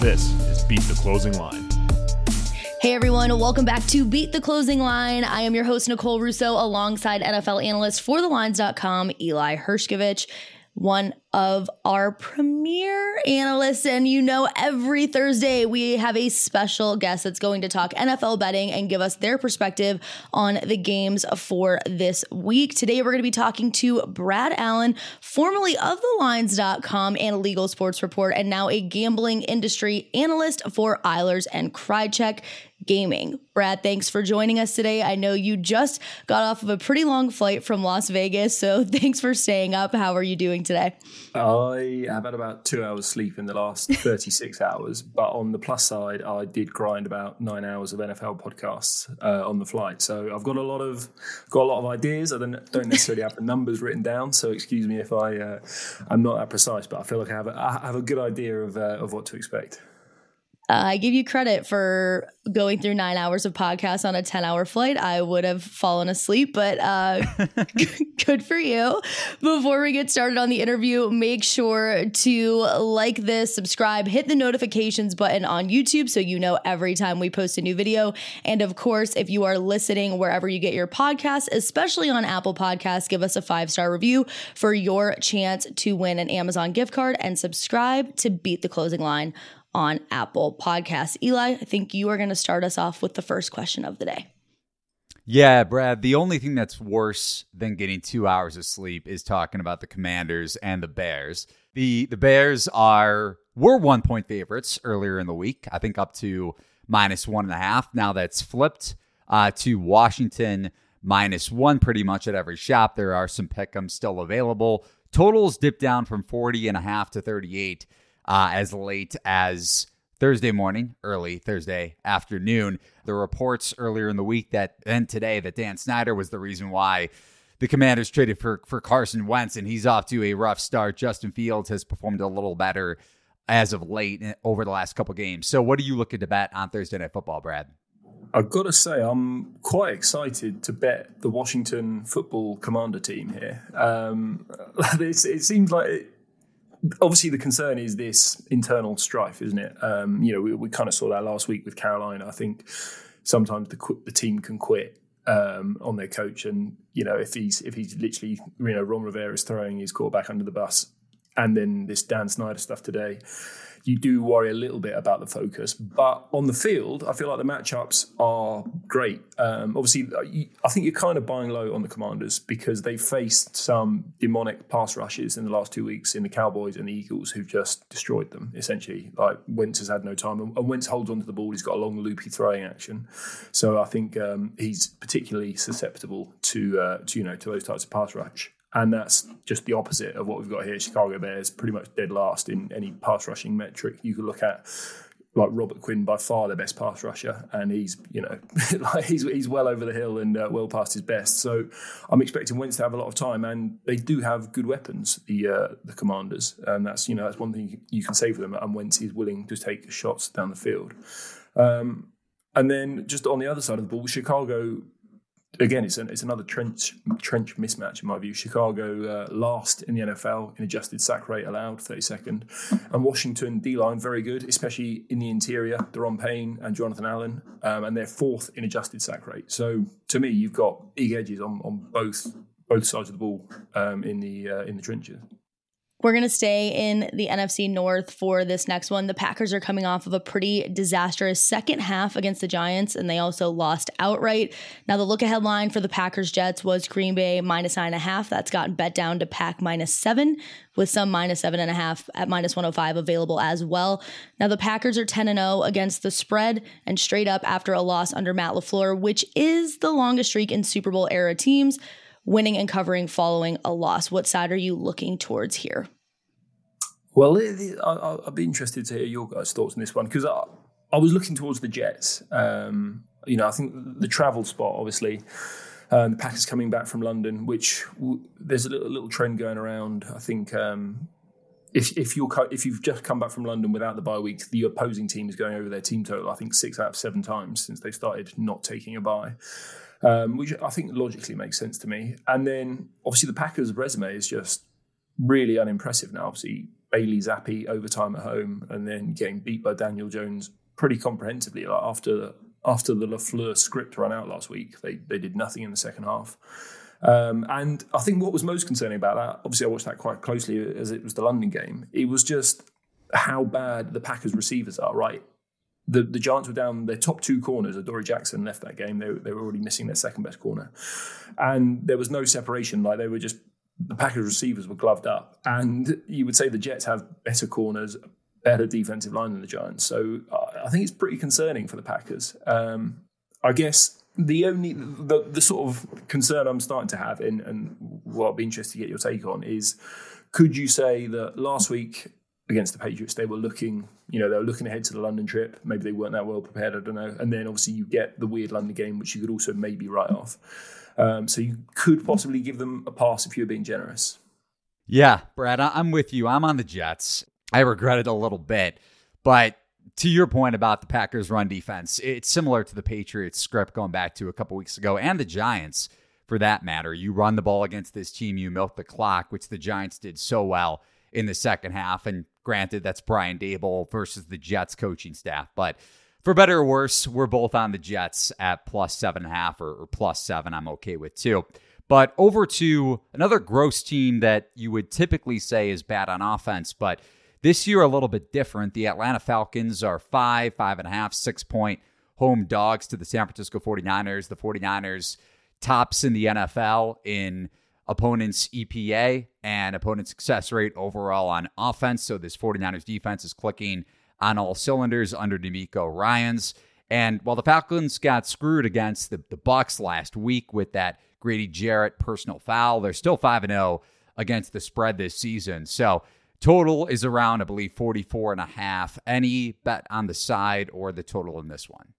This is Beat the Closing Line. Hey everyone, welcome back to Beat the Closing Line. I am your host, Nicole Russo, alongside NFL analyst for TheLines.com, Eli Hershkovich one of our premier analysts. And you know, every Thursday we have a special guest that's going to talk NFL betting and give us their perspective on the games for this week. Today we're going to be talking to Brad Allen, formerly of TheLines.com and legal sports report, and now a gambling industry analyst for Eilers and Krejcik gaming. Brad, thanks for joining us today. I know you just got off of a pretty long flight from Las Vegas, so thanks for staying up. How are you doing today? I have had about two hours sleep in the last 36 hours, but on the plus side, I did grind about nine hours of NFL podcasts uh, on the flight. So I've got a lot of got a lot of ideas. I don't, don't necessarily have the numbers written down, so excuse me if I uh, I'm not that precise, but I feel like I have a, I have a good idea of uh, of what to expect. Uh, I give you credit for going through nine hours of podcasts on a 10 hour flight. I would have fallen asleep, but uh, good for you. Before we get started on the interview, make sure to like this, subscribe, hit the notifications button on YouTube so you know every time we post a new video. And of course, if you are listening wherever you get your podcasts, especially on Apple Podcasts, give us a five star review for your chance to win an Amazon gift card and subscribe to Beat the Closing Line on Apple Podcasts. Eli, I think you are going to start us off with the first question of the day. Yeah, Brad, the only thing that's worse than getting 2 hours of sleep is talking about the Commanders and the Bears. The the Bears are were one point favorites earlier in the week, I think up to minus one and a half. Now that's flipped uh, to Washington minus one pretty much at every shop. There are some pick'ems still available. Totals dipped down from 40 and a half to 38 uh, as late as Thursday morning, early Thursday afternoon. The reports earlier in the week that and today that Dan Snyder was the reason why the Commanders traded for for Carson Wentz, and he's off to a rough start. Justin Fields has performed a little better as of late eh, over the last couple games. So, what are you looking to bet on Thursday Night Football, Brad? I've got to say, I'm quite excited to bet the Washington Football Commander team here. Um, it seems like. Obviously the concern is this internal strife, isn't it? Um, you know, we, we kind of saw that last week with Carolina. I think sometimes the the team can quit um, on their coach, and you know, if he's if he's literally you know Ron Rivera is throwing his quarterback under the bus, and then this Dan Snyder stuff today you do worry a little bit about the focus. But on the field, I feel like the matchups are great. Um, obviously, uh, I think you're kind of buying low on the Commanders because they faced some demonic pass rushes in the last two weeks in the Cowboys and the Eagles, who've just destroyed them essentially. Like Wentz has had no time, and Wentz holds onto the ball. He's got a long, loopy throwing action, so I think um, he's particularly susceptible to, uh, to you know to those types of pass rush. And that's just the opposite of what we've got here. Chicago Bears pretty much dead last in any pass rushing metric you could look at. Like Robert Quinn, by far the best pass rusher, and he's you know like he's he's well over the hill and uh, well past his best. So I'm expecting Wentz to have a lot of time, and they do have good weapons, the uh, the Commanders, and that's you know that's one thing you can say for them. And Wentz is willing to take shots down the field. Um, and then just on the other side of the ball, Chicago again, it's, an, it's another trench trench mismatch in my view. Chicago uh, last in the NFL in adjusted sack rate allowed, 32nd. And Washington D line very good, especially in the interior. Daron Payne and Jonathan Allen, um, and they're fourth in adjusted sack rate. So to me, you've got big edges on, on both both sides of the ball um, in the uh, in the trenches. We're going to stay in the NFC North for this next one. The Packers are coming off of a pretty disastrous second half against the Giants, and they also lost outright. Now, the look ahead line for the Packers Jets was Green Bay minus nine and a half. That's gotten bet down to Pack minus seven, with some minus seven and a half at minus 105 available as well. Now, the Packers are 10 and 0 against the spread and straight up after a loss under Matt LaFleur, which is the longest streak in Super Bowl era teams winning and covering following a loss. What side are you looking towards here? Well, I'd be interested to hear your guys' thoughts on this one because I, I, was looking towards the Jets. Um, you know, I think the travel spot, obviously, um, the Packers coming back from London, which w- there's a little, little, trend going around. I think um, if if you if you've just come back from London without the bye week, the opposing team is going over their team total. I think six out of seven times since they started not taking a bye um, which I think logically makes sense to me. And then obviously the Packers' resume is just really unimpressive now. Obviously, Bailey Zappe overtime at home, and then getting beat by Daniel Jones pretty comprehensively. Like after after the Lafleur script ran out last week, they they did nothing in the second half. Um, and I think what was most concerning about that, obviously, I watched that quite closely as it was the London game. It was just how bad the Packers receivers are. Right, the, the Giants were down their top two corners. Adoree Jackson left that game. They, they were already missing their second best corner. And there was no separation. Like they were just, the Packers receivers were gloved up. And you would say the Jets have better corners, better defensive line than the Giants. So uh, I think it's pretty concerning for the Packers. Um, I guess the only, the, the sort of concern I'm starting to have, and, and what I'd be interested to get your take on is, could you say that last week against the Patriots, they were looking, you know, they were looking ahead to the London trip. Maybe they weren't that well prepared. I don't know. And then obviously you get the weird London game, which you could also maybe write off. Um, so you could possibly give them a pass if you're being generous. Yeah, Brad, I'm with you. I'm on the Jets. I regret it a little bit, but to your point about the Packers' run defense, it's similar to the Patriots script going back to a couple weeks ago, and the Giants for that matter. You run the ball against this team, you milk the clock, which the Giants did so well in the second half. And granted, that's Brian Daboll versus the Jets coaching staff. But for better or worse, we're both on the Jets at plus seven and a half or, or plus seven. I'm okay with too. But over to another gross team that you would typically say is bad on offense, but this year a little bit different. The Atlanta Falcons are five, five and a half, six point home dogs to the San Francisco 49ers. The 49ers tops in the NFL in opponent's EPA and opponent success rate overall on offense. So this 49ers defense is clicking on all cylinders under DeMeco Ryans. And while the Falcons got screwed against the, the Bucs last week with that Grady Jarrett personal foul, they're still 5 0 against the spread this season. So total is around, I believe, 44 and a half. Any bet on the side or the total in this one?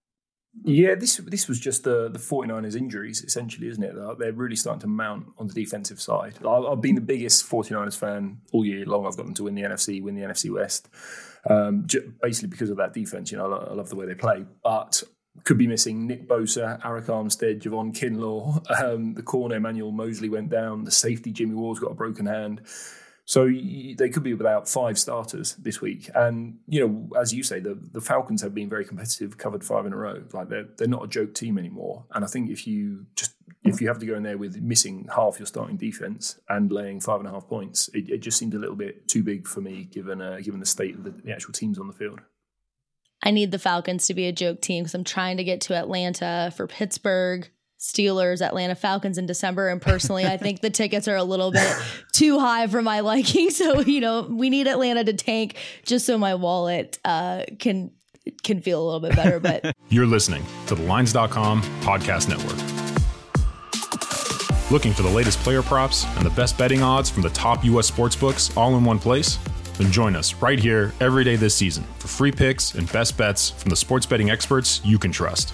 Yeah, this this was just the the 49ers injuries essentially, isn't it? They're really starting to mount on the defensive side. I've been the biggest 49ers fan all year long. I've got them to win the NFC, win the NFC West, um, basically because of that defense. You know, I love the way they play, but could be missing Nick Bosa, Arik Armstead, Javon Kinlaw, um, the corner Emmanuel Moseley went down, the safety Jimmy Ward's got a broken hand. So they could be without five starters this week. And, you know, as you say, the, the Falcons have been very competitive, covered five in a row. Like they're, they're not a joke team anymore. And I think if you just, if you have to go in there with missing half your starting defense and laying five and a half points, it, it just seemed a little bit too big for me given, uh, given the state of the, the actual teams on the field. I need the Falcons to be a joke team because I'm trying to get to Atlanta for Pittsburgh. Steelers, Atlanta Falcons in December. And personally, I think the tickets are a little bit too high for my liking. So, you know, we need Atlanta to tank just so my wallet uh, can can feel a little bit better. But you're listening to the lines.com podcast network. Looking for the latest player props and the best betting odds from the top US sports books all in one place? Then join us right here every day this season for free picks and best bets from the sports betting experts you can trust.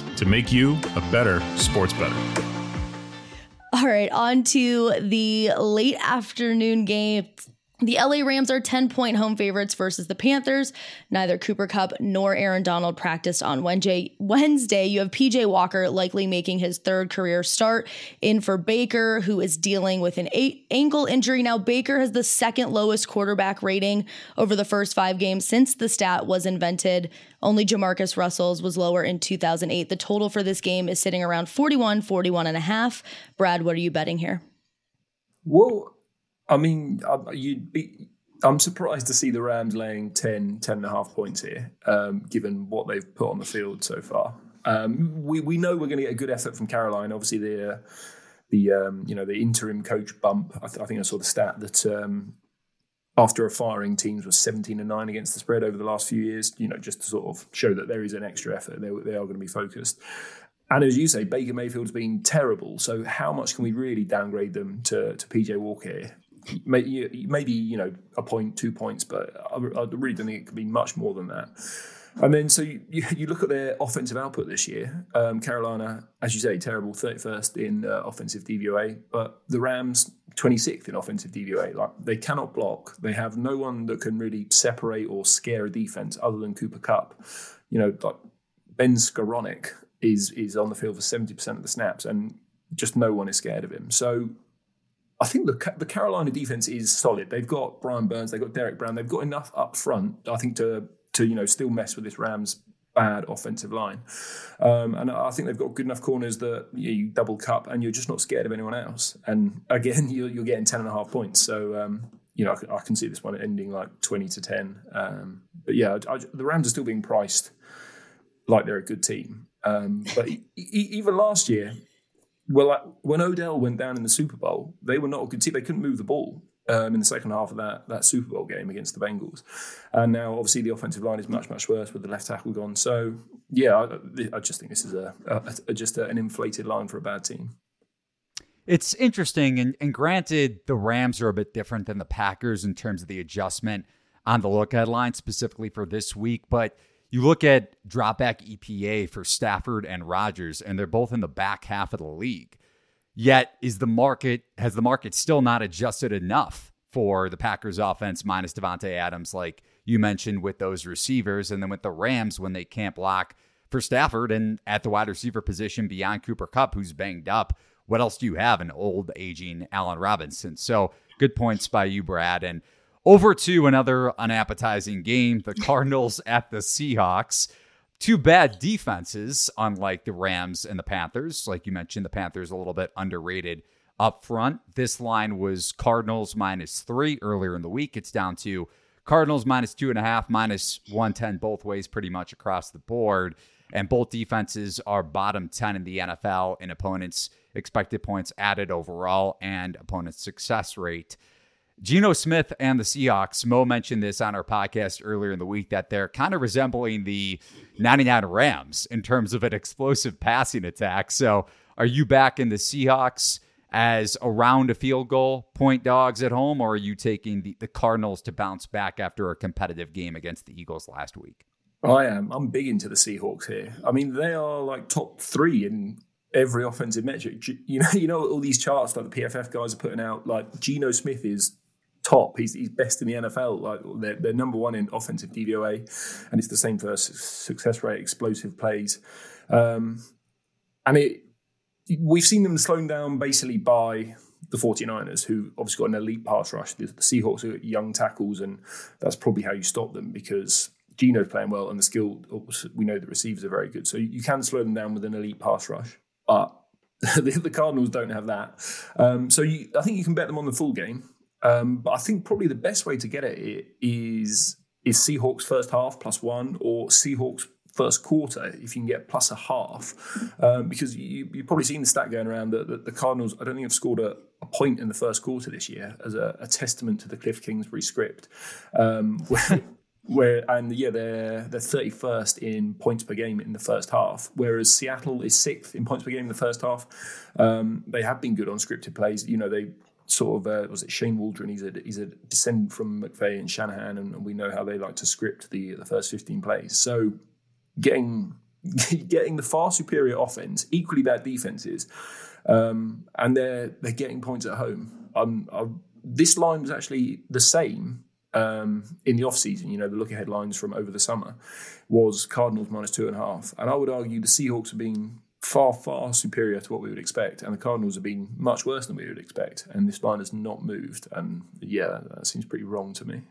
to make you a better sports bettor. All right, on to the late afternoon game. The LA Rams are 10 point home favorites versus the Panthers. Neither Cooper Kupp nor Aaron Donald practiced on Wednesday. You have PJ Walker likely making his third career start in for Baker, who is dealing with an ankle injury. Now, Baker has the second lowest quarterback rating over the first five games since the stat was invented. Only Jamarcus Russell's was lower in 2008. The total for this game is sitting around 41, 41 and a half. Brad, what are you betting here? Well, I mean, you'd be. I'm surprised to see the Rams laying 10, 10 and a half points here, um, given what they've put on the field so far. Um, we we know we're going to get a good effort from Caroline. Obviously, the uh, the um, you know the interim coach bump. I, th- I, think I saw the stat that um, after a firing, teams were 17 and nine against the spread over the last few years. You know, just to sort of show that there is an extra effort. They, they are going to be focused. And as you say, Baker Mayfield's been terrible. So how much can we really downgrade them to, to PJ Walker? Maybe, you know a point, two points, but I, really don't think it could be much more than that. And then, so you, you, look at their offensive output this year. Um, Carolina, as you say, terrible, 31st in uh, offensive DVOA, but the Rams, 26th in offensive DVOA. Like they cannot block. They have no one that can really separate or scare a defense other than Cooper Kupp. You know, like Ben Skowronek is is on the field for 70% of the snaps, and just no one is scared of him. So I think the the Carolina defense is solid. They've got Brian Burns, they've got Derrick Brown, they've got enough up front, I think, to to you know still mess with this Rams bad offensive line. Um, and I think they've got good enough corners that you double Kupp and you're just not scared of anyone else. And again, you're, you're getting 10 and a half points. So, um, you know, I, can see this one ending like 20 to 10. Um, but yeah, I, the Rams are still being priced like they're a good team. Um, but e- even last year, well, when Odell went down in the Super Bowl, they were not a good team. They couldn't move the ball um, in the second half of that that Super Bowl game against the Bengals. And now, obviously, the offensive line is much much worse with the left tackle gone. So, yeah, I, I just think this is a, a, a just a, an inflated line for a bad team. It's interesting, and, and granted, the Rams are a bit different than the Packers in terms of the adjustment on the look ahead line specifically for this week, but. You look at dropback EPA for Stafford and Rodgers, and they're both in the back half of the league. Yet is the market has the market still not adjusted enough for the Packers offense minus Davante Adams, like you mentioned with those receivers, and then with the Rams when they can't block for Stafford and at the wide receiver position beyond Cooper Kupp, who's banged up. What else do you have? An old aging Allen Robinson. So good points by you, Brad. And over to another unappetizing game, the Cardinals at the Seahawks two bad defenses, unlike the Rams and the Panthers. Like you mentioned, the Panthers a little bit underrated up front. This line was Cardinals minus three earlier in the week. It's down to Cardinals minus two and a half, minus 110 both ways, pretty much across the board. And both defenses are bottom 10 in the NFL in opponents' expected points added overall and opponents' success rate. Geno Smith and the Seahawks, Mo mentioned this on our podcast earlier in the week that they're kind of resembling the 99 Rams in terms of an explosive passing attack. So, are you back in the Seahawks as around a field goal point dogs at home, or are you taking the, the Cardinals to bounce back after a competitive game against the Eagles last week? Oh, I am. I'm big into the Seahawks here. I mean, they are like top three in every offensive metric. You know, you know all these charts that the PFF guys are putting out. Like Geno Smith is top. He's, he's best in the NFL. Like they're, they're number one in offensive DVOA, and it's the same for success rate, explosive plays. Um, and it we've seen them slowed down basically by the 49ers, who obviously got an elite pass rush. The, the Seahawks are young tackles, and that's probably how you stop them because Geno's playing well and the skill, we know the receivers are very good. So you can slow them down with an elite pass rush. But the, the Cardinals don't have that. Um, so you, I think you can bet them on the full game. Um, but I think probably the best way to get at it is is Seahawks first half plus one or Seahawks first quarter if you can get plus a half. Um, because you, you've probably seen the stat going around that the, the, Cardinals I don't think have scored a, a, point in the first quarter this year as a, a testament to the Cliff Kingsbury script. Um, where, where, and yeah they're they're 31st in points per game in the first half whereas Seattle is sixth in points per game in the first half. Um, they have been good on scripted plays. You know they sort of uh, was it Shane Waldron? He's a he's a descendant from McVay and Shanahan, and, and we know how they like to script the the first fifteen plays. So getting getting the far superior offense, equally bad defenses, um, and they're they're getting points at home. Um, I, this line was actually the same um, in the off season. You know, the look ahead lines from over the summer was Cardinals minus two and a half, and I would argue the Seahawks have been far, far superior to what we would expect. And the Cardinals have been much worse than we would expect. And this line has not moved. And yeah, that seems pretty wrong to me.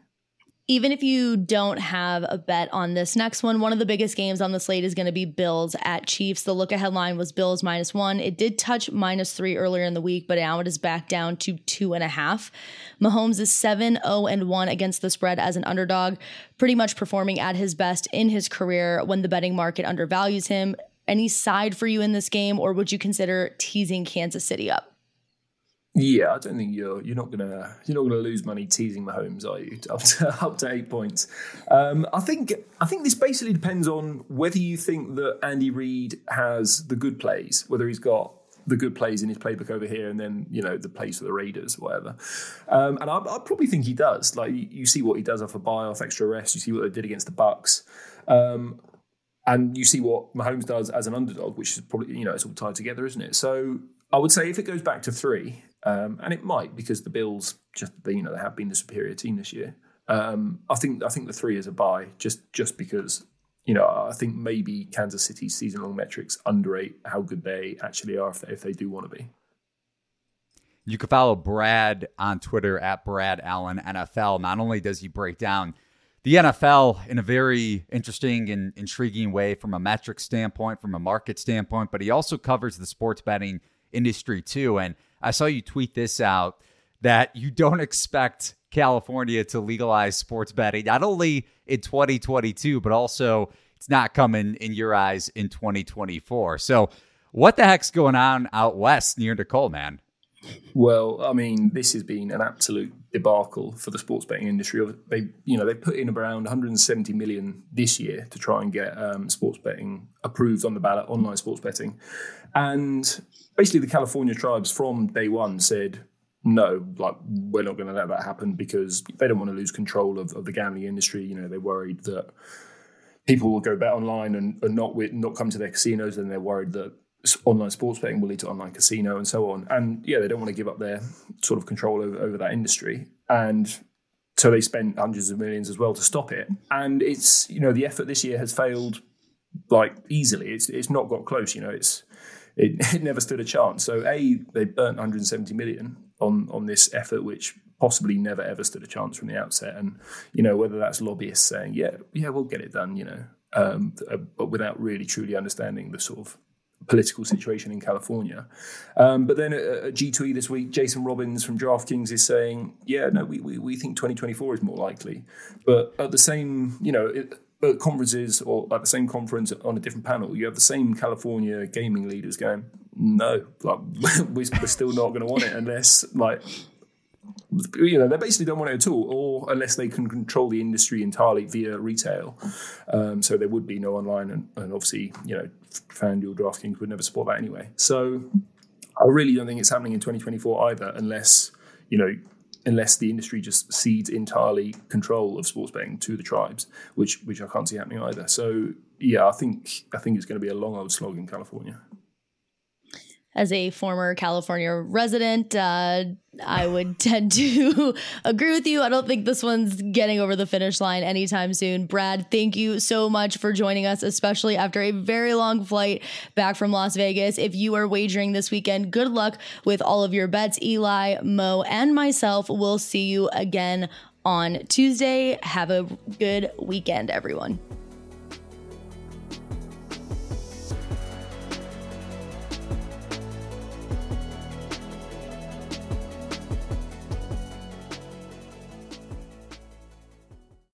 Even if you don't have a bet on this next one, one of the biggest games on the slate is going to be Bills at Chiefs. The look ahead line was Bills minus one. It did touch minus three earlier in the week, but now it is back down to two and a half. Mahomes is 7 0 and 1 against the spread as an underdog, pretty much performing at his best in his career when the betting market undervalues him any side for you in this game, or would you consider teasing Kansas City up? Yeah, I don't think you're you're not gonna you're not gonna lose money teasing Mahomes, are you? Up to, up to eight points. Um, I think I think this basically depends on whether you think that Andy Reid has the good plays, whether he's got the good plays in his playbook over here, and then you know the plays for the Raiders, whatever. Um, and I, I, probably think he does. Like you, you, see what he does off a bye off extra rest. You see what they did against the Bucs. Um, and you see what Mahomes does as an underdog, which is probably you know it's all tied together, isn't it? So I would say if it goes back to three, um, and it might because the Bills just you know they have been the superior team this year. Um, I think I think the three is a buy just just because you know I think maybe Kansas City's season long metrics underrate how good they actually are if they, if they do want to be. You can follow Brad on Twitter at Brad Allen NFL. Not only does he break down the NFL in a very interesting and intriguing way from a metric standpoint, from a market standpoint, but he also covers the sports betting industry too. And I saw you tweet this out that you don't expect California to legalize sports betting, not only in 2022, but also it's not coming in your eyes in 2024. So, what the heck's going on out west near Nicole, man? Well, I mean, this has been an absolute debacle for the sports betting industry. They, you know, they put in around 170 million this year to try and get um, sports betting approved on the ballot, online sports betting, and basically the California tribes from day one said no, like we're not going to let that happen because they don't want to lose control of, of the gambling industry. You know, they're worried that people will go bet online and, and not not come to their casinos, and they're worried that online sports betting will lead to online casino and so on. And yeah, they don't want to give up their sort of control over, over that industry. And so they spent hundreds of millions as well to stop it. And it's, you know, the effort this year has failed like easily. It's it's not got close, you know, it's it, it never stood a chance. So A, they burnt 170 million on on this effort, which possibly never ever stood a chance from the outset. And, you know, whether that's lobbyists saying, yeah, yeah, we'll get it done, you know, um, but without really truly understanding the sort of political situation in California. Um, but then at, G2E this week, Jason Robbins from DraftKings is saying, yeah, no, we, we, we think 2024 is more likely. But at the same, you know, it, at conferences or at the same conference on a different panel, you have the same California gaming leaders going, no, like we're still not going to want it unless like you know, they basically don't want it at all, or unless they can control the industry entirely via retail. Um, so there would be no online, and, and obviously, you know, FanDuel, DraftKings would never support that anyway. So I really don't think it's happening in 2024 either, unless you know, unless the industry just cedes entirely control of sports betting to the tribes, which which I can't see happening either. So yeah, I think I think it's going to be a long old slog in California as a former California resident, uh, I would tend to agree with you. I don't think this one's getting over the finish line anytime soon. Brad, thank you so much for joining us, especially after a very long flight back from Las Vegas. If you are wagering this weekend, good luck with all of your bets. Eli, Mo, and myself will see you again on Tuesday. Have a good weekend, everyone.